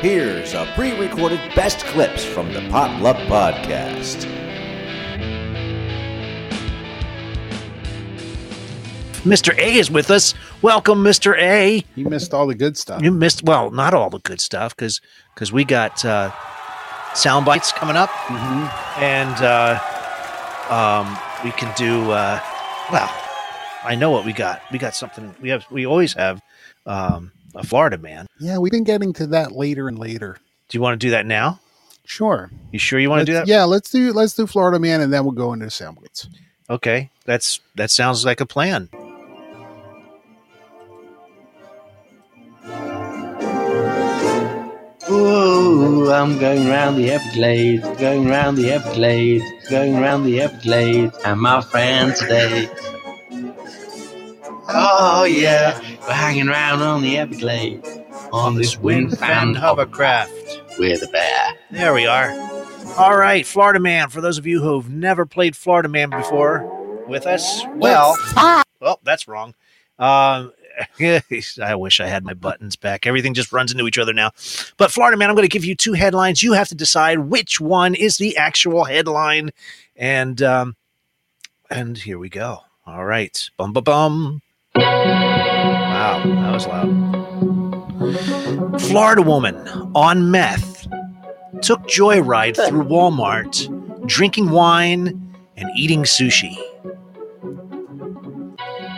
Here's a pre recorded best clips from the Potluck Podcast. Mr. A is with us. Welcome, Mr. A. You missed all the good stuff. You missed well, not all the good stuff because because we got uh, sound bites coming up, and uh, um, we can do uh, well. I know what we got. We got something. We have. We always have um, a Florida man. Yeah, we've been getting to that later and later. Do you want to do that now? Sure. You sure you want to do that? Yeah, let's do let's do Florida Man and then we'll go into soundbites. Okay, that's that sounds like a plan. Ooh, I'm going round the Everglades, going round the Everglades, going round the Everglades, and my friend today. Oh yeah, we're hanging around on the Everglades on this wind fan hovercraft. with a bear. There we are. All right, Florida Man. For those of you who've never played Florida Man before with us, well, well, that's wrong. Um, I wish I had my buttons back. Everything just runs into each other now. But Florida Man, I'm going to give you two headlines. You have to decide which one is the actual headline, and um, and here we go. All right, bum bum bum. Wow, that was loud. Florida woman on meth took joyride through Walmart, drinking wine and eating sushi.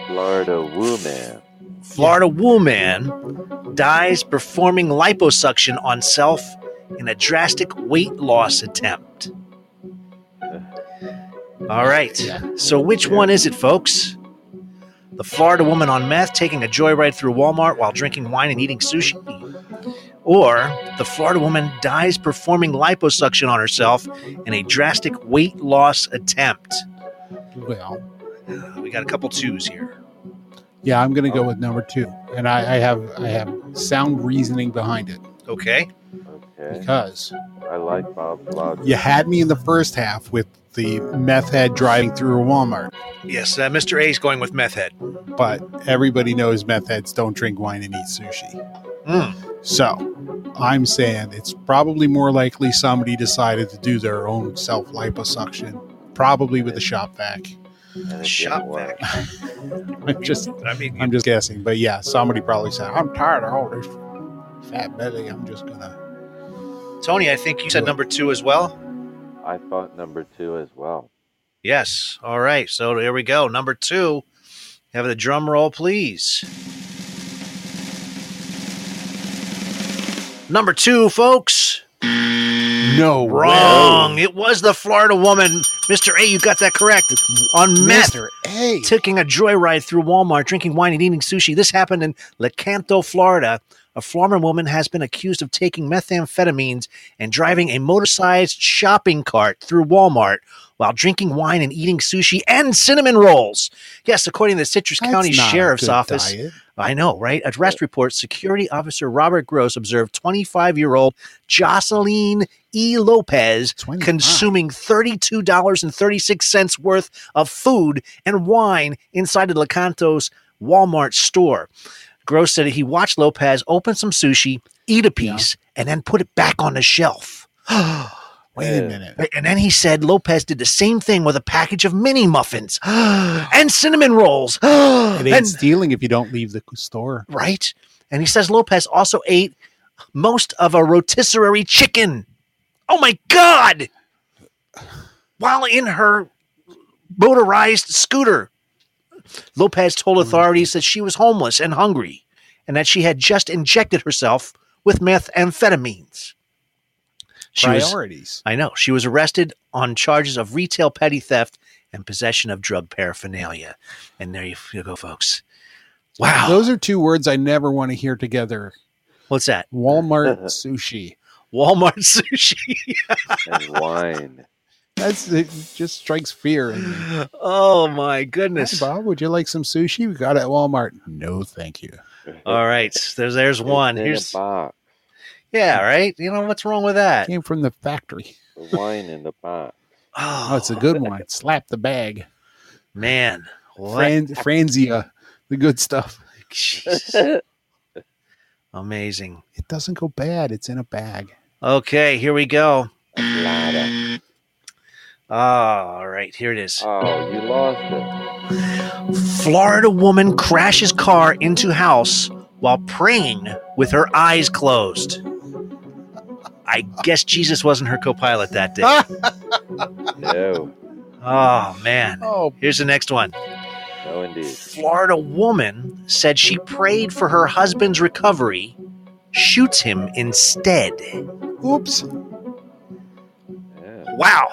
Florida woman. Florida woman dies performing liposuction on self in a drastic weight loss attempt. All right. So, which one is it, folks? The Florida woman on meth taking a joyride through Walmart while drinking wine and eating sushi? Or the Florida woman dies performing liposuction on herself in a drastic weight loss attempt? Well, We got a couple twos here. yeah, I'm gonna go with number two. And I, I have I have sound reasoning behind it. Okay. Okay. Because I like Bob's logic. you had me in the first half with the meth head driving through a Walmart. Yes, uh, Mr. A is going with meth head. But everybody knows meth heads don't drink wine and eat sushi. Mm. So I'm saying it's probably more likely somebody decided to do their own self liposuction, probably with a shop vac. and Shop vac. I'm just I mean, I'm just guessing, but yeah, somebody probably said, "I'm tired of all this fat belly. I'm just gonna." Tony, I think you said number two as well. I thought number two as well. Yes. All right. So here we go. Number two. Have the drum roll, please. Number two, folks. No, Wrong. It was the Florida woman. Mr. A, you got that correct. On meth. Mister A. taking a joyride through Walmart, drinking wine and eating sushi. This happened in Lecanto, Florida. A Florida woman has been accused of taking methamphetamines and driving a motor-sized shopping cart through Walmart while drinking wine and eating sushi and cinnamon rolls. Yes, according to the Citrus That's County a Sheriff's Office, diet. I know, right? Arrest report security officer Robert Gross observed 25 year old Jocelyn E. Lopez 25. consuming $32.36 worth of food and wine inside the Lecanto's Walmart store. Gross said he watched Lopez open some sushi, eat a piece, and then put it back on the shelf. Wait a minute. And then he said Lopez did the same thing with a package of mini muffins and cinnamon rolls. It ain't and stealing if you don't leave the store. right? And he says Lopez also ate most of a rotisserie chicken. Oh my God! While in her motorized scooter, Lopez told mm-hmm. authorities that she was homeless and hungry and that she had just injected herself with methamphetamines. She was, Priorities. I know. She was arrested on charges of retail petty theft and possession of drug paraphernalia. And there you, you go, folks. Wow. Those are two words I never want to hear together. What's that? Walmart sushi. Walmart sushi. And wine. That's it. Just strikes fear in me. oh my Hey, goodness. Bob, would you like some sushi? We got it at Walmart. No, thank you. All right. There's there's one. Here's box. yeah, right. You know what's wrong with that? Came from the factory. The wine in the box. Oh, oh it's a good one. Slap the bag. man. What? Fran- Franzia, the good stuff. Jesus. Amazing. It doesn't go bad. It's in a bag. Okay, here we go. Florida. All right, here it is. Oh, you lost it. Florida woman crashes car into house while praying with her eyes closed. I guess Jesus wasn't her co-pilot that day. No. Oh man. Oh, Here's the next one. No, indeed. Florida woman said she prayed for her husband's recovery, shoots him instead. oops. Yeah. Wow.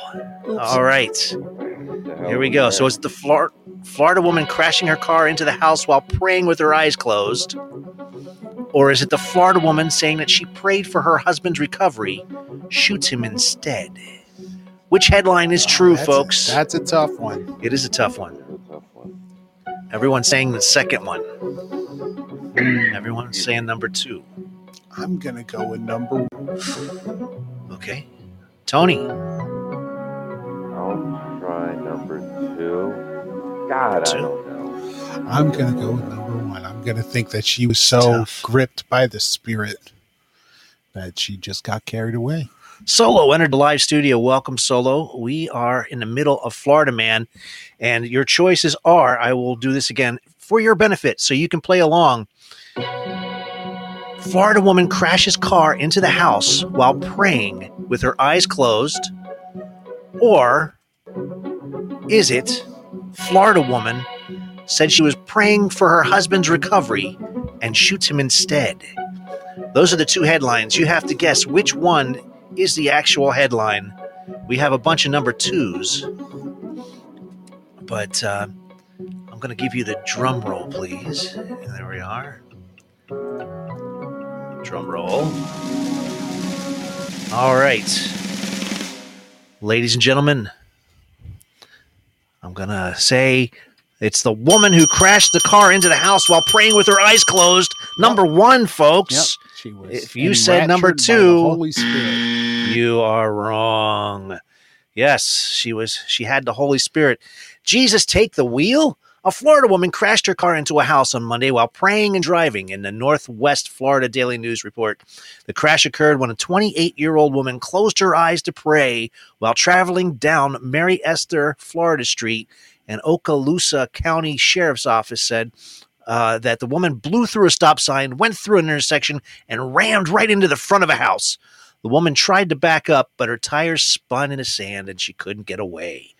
Oops. All right. What the hell Here we go. that? So it's the Flor- Florida woman crashing her car into the house while praying with her eyes closed? Or is it the Florida woman saying that she prayed for her husband's recovery, shoots him instead? Which headline is true, That's a- folks? that's a tough one. it is a tough one. That's a tough one. Everyone's saying the second one. Everyone's saying number two. I'm gonna go with number. One. Okay. Tony. I'll try number two. God, Two. I don't know. I'm gonna go with number one. I'm gonna think that she was so Tough. gripped by the spirit that she just got carried away. Solo entered the live studio. Welcome, Solo. We are in the middle of Florida Man, and your choices are I will do this again for your benefit so you can play along. Florida woman crashes car into the house while praying with her eyes closed. Or is it Florida woman said she was praying for her husband's recovery and shoots him instead? Those are the two headlines. You have to guess which one is the actual headline. We have a bunch of number twos, but uh, I'm going to give you the drum roll, please. And there we are. Drum roll. All right. Ladies and gentlemen, I'm going to say it's the woman who crashed the car into the house while praying with her eyes closed. Number one, folks. Yep, She was. If you said number enraptured by the two-. You are wrong. Yes, she was she had the Holy Spirit. Jesus take the wheel? A Florida woman crashed her car into a house on Monday while praying and driving in the Northwest Florida Daily News report. The crash occurred when a 28-year-old woman closed her eyes to pray while traveling down Mary Esther Florida Street. An Okaloosa County Sheriff's Office said uh, that the woman blew through a stop sign, went through an intersection, and rammed right into the front of a house. The woman tried to back up, but her tires spun in the sand and she couldn't get away.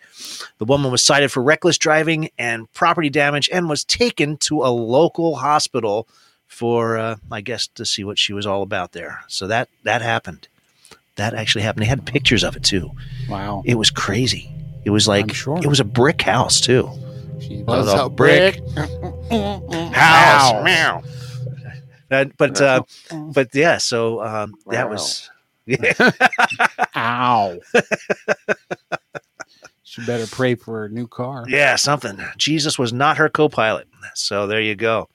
The woman was cited for reckless driving and property damage and was taken to a local hospital for, uh, I guess, to see what she was all about there. So that that happened. That actually happened. They had pictures of it too. Wow. It was crazy. It was like sure. it was a brick house too. She was was a a brick. House, meow. That- but uh, but yeah. So um, that Wow. was Ow. She better pray for a new car. Yeah, something. Jesus was not her co pilot. So there you go.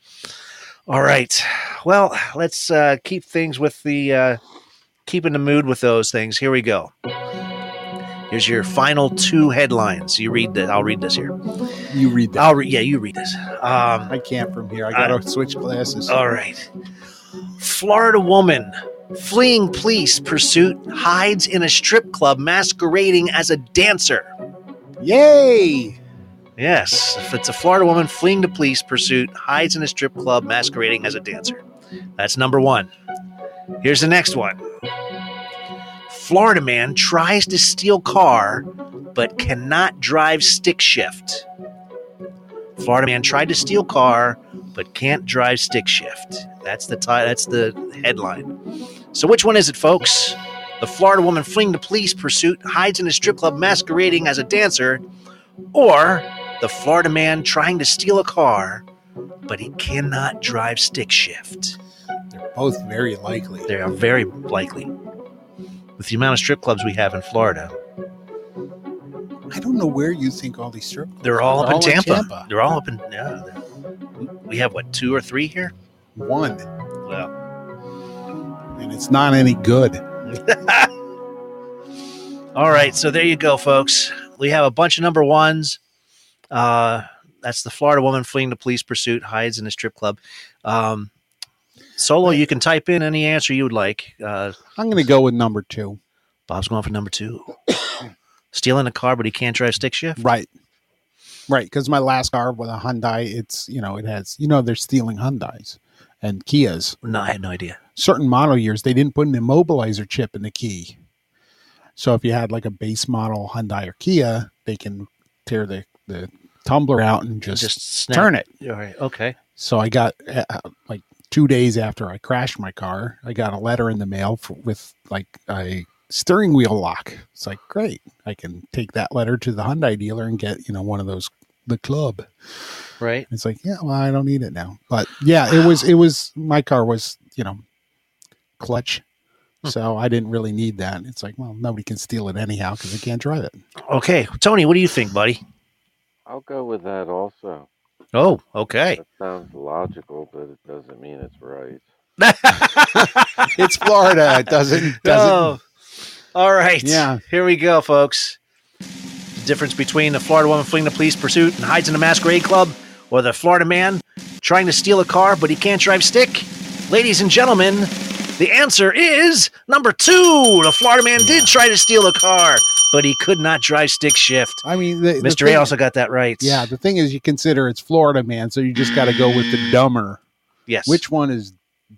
All right. Well, let's uh, keep things with the, uh, keep in the mood with those things. Here we go. Here's your final two headlines. You read that. I'll read this here. You read that. I'll read. Yeah, you read this. Um, I can't from here. I gotta switch glasses. all right. Florida woman fleeing police pursuit hides in a strip club masquerading as a dancer. Yay! Yes, if it's a Florida woman fleeing the police pursuit, hides in a strip club masquerading as a dancer. That's number one. Here's the next one Florida man tries to steal car but cannot drive stick shift. Florida man tried to steal car but can't drive stick shift. That's the ti- that's the headline. So which one is it, folks? The Florida woman fleeing the police pursuit hides in a strip club masquerading as a dancer, or the Florida man trying to steal a car, but he cannot drive stick shift. They're both very likely. They are very likely. With the amount of strip clubs we have in Florida, I don't know where you think all these strip. clubs they're all up in They're Tampa. They're all up in yeah. We have what two or three here? One, Well, and it's not any good. all right. So there you go, folks. We have a bunch of number ones. Uh, that's the Florida woman fleeing the police pursuit, hides in a strip club. Um, Solo, you can type in any answer you would like. Uh, I'm going to go with number two. Bob's going for number two. Stealing a car, but he can't drive stick shift. Right. Right. Because my last car was a Hyundai, it's, you know, it has, you know, they're stealing Hyundais and Kias. No, I had no idea. Certain model years, they didn't put an immobilizer chip in the key. So if you had like a base model Hyundai or Kia, they can tear the, the tumbler out and just, Just snap. turn it. All right. Okay. So I got uh, like two days after I crashed my car, I got a letter in the mail for, with like a steering wheel lock. It's like great. I can take that letter to the Hyundai dealer and get you know one of those the club. Right. It's like yeah, well I don't need it now. But yeah, it was it was my car was you know clutch. Hmm. So I didn't really need that. It's like, well, nobody can steal it anyhow because they can't drive it. Okay. Tony, what do you think, buddy? I'll go with that also. Oh, okay. That sounds logical, but it doesn't mean it's right. It's Florida. It doesn't doesn't. Oh. All right. Yeah. Here we go, folks. Difference between the Florida woman fleeing the police pursuit and hides in a masquerade club, or the Florida man trying to steal a car but he can't drive stick. Ladies and gentlemen, the answer is number two. The Florida man did try to steal a car, but he could not drive stick shift. I mean, the, the Mr. A also got that right. Yeah, the thing is, you consider it's Florida man, so you just got to go with the dumber. Yes. Which one is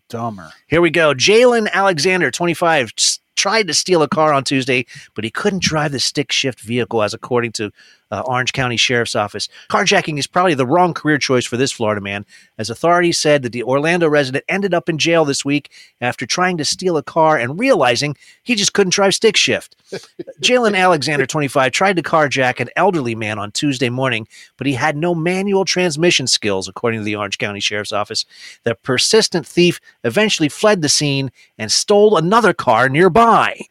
dumber? Here we go. Jalen Alexander, 25, s- tried to steal a car on Tuesday, but he couldn't drive the stick shift vehicle, as according to uh, Orange County Sheriff's Office. Carjacking is probably the wrong career choice for this Florida man, as authorities said that the Orlando resident ended up in jail this week after trying to steal a car and realizing he just couldn't drive stick shift. Jalen Alexander, 25, tried to carjack an elderly man on Tuesday morning, but he had no manual transmission skills, according to the Orange County Sheriff's Office. The persistent thief eventually fled the scene and stole another car nearby.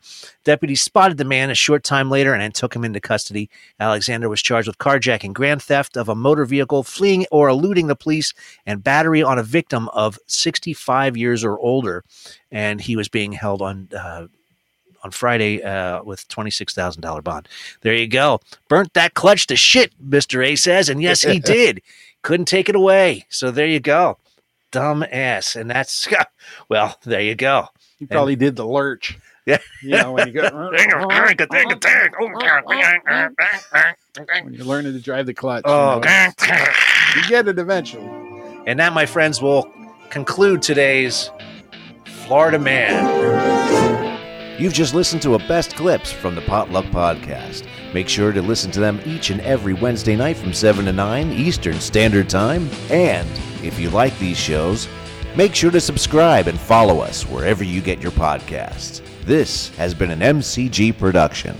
Deputies spotted the man a short time later and took him into custody. Alexander was charged with carjacking, grand theft of a motor vehicle, fleeing or eluding the police, and battery on a victim of 65 years or older. And he was being held on uh, on Friday uh, with twenty six thousand dollar bond. There you go. Burnt that clutch to shit, Mister A says, and yes, he did. Couldn't take it away. So there you go. Dumb ass, and that's well. There you go. He probably did the lurch. Yeah. You know, when, you go, when you're learning to drive the clutch. you Oh, know, you get it eventually. and that, my friends, will conclude today's Florida Man. You've just listened to a best clips from the Potluck Podcast. Make sure to listen to them each and every Wednesday night from 7 to 9 Eastern Standard Time. And if you like these shows, make sure to subscribe and follow us wherever you get your podcasts. This has been an MCG production.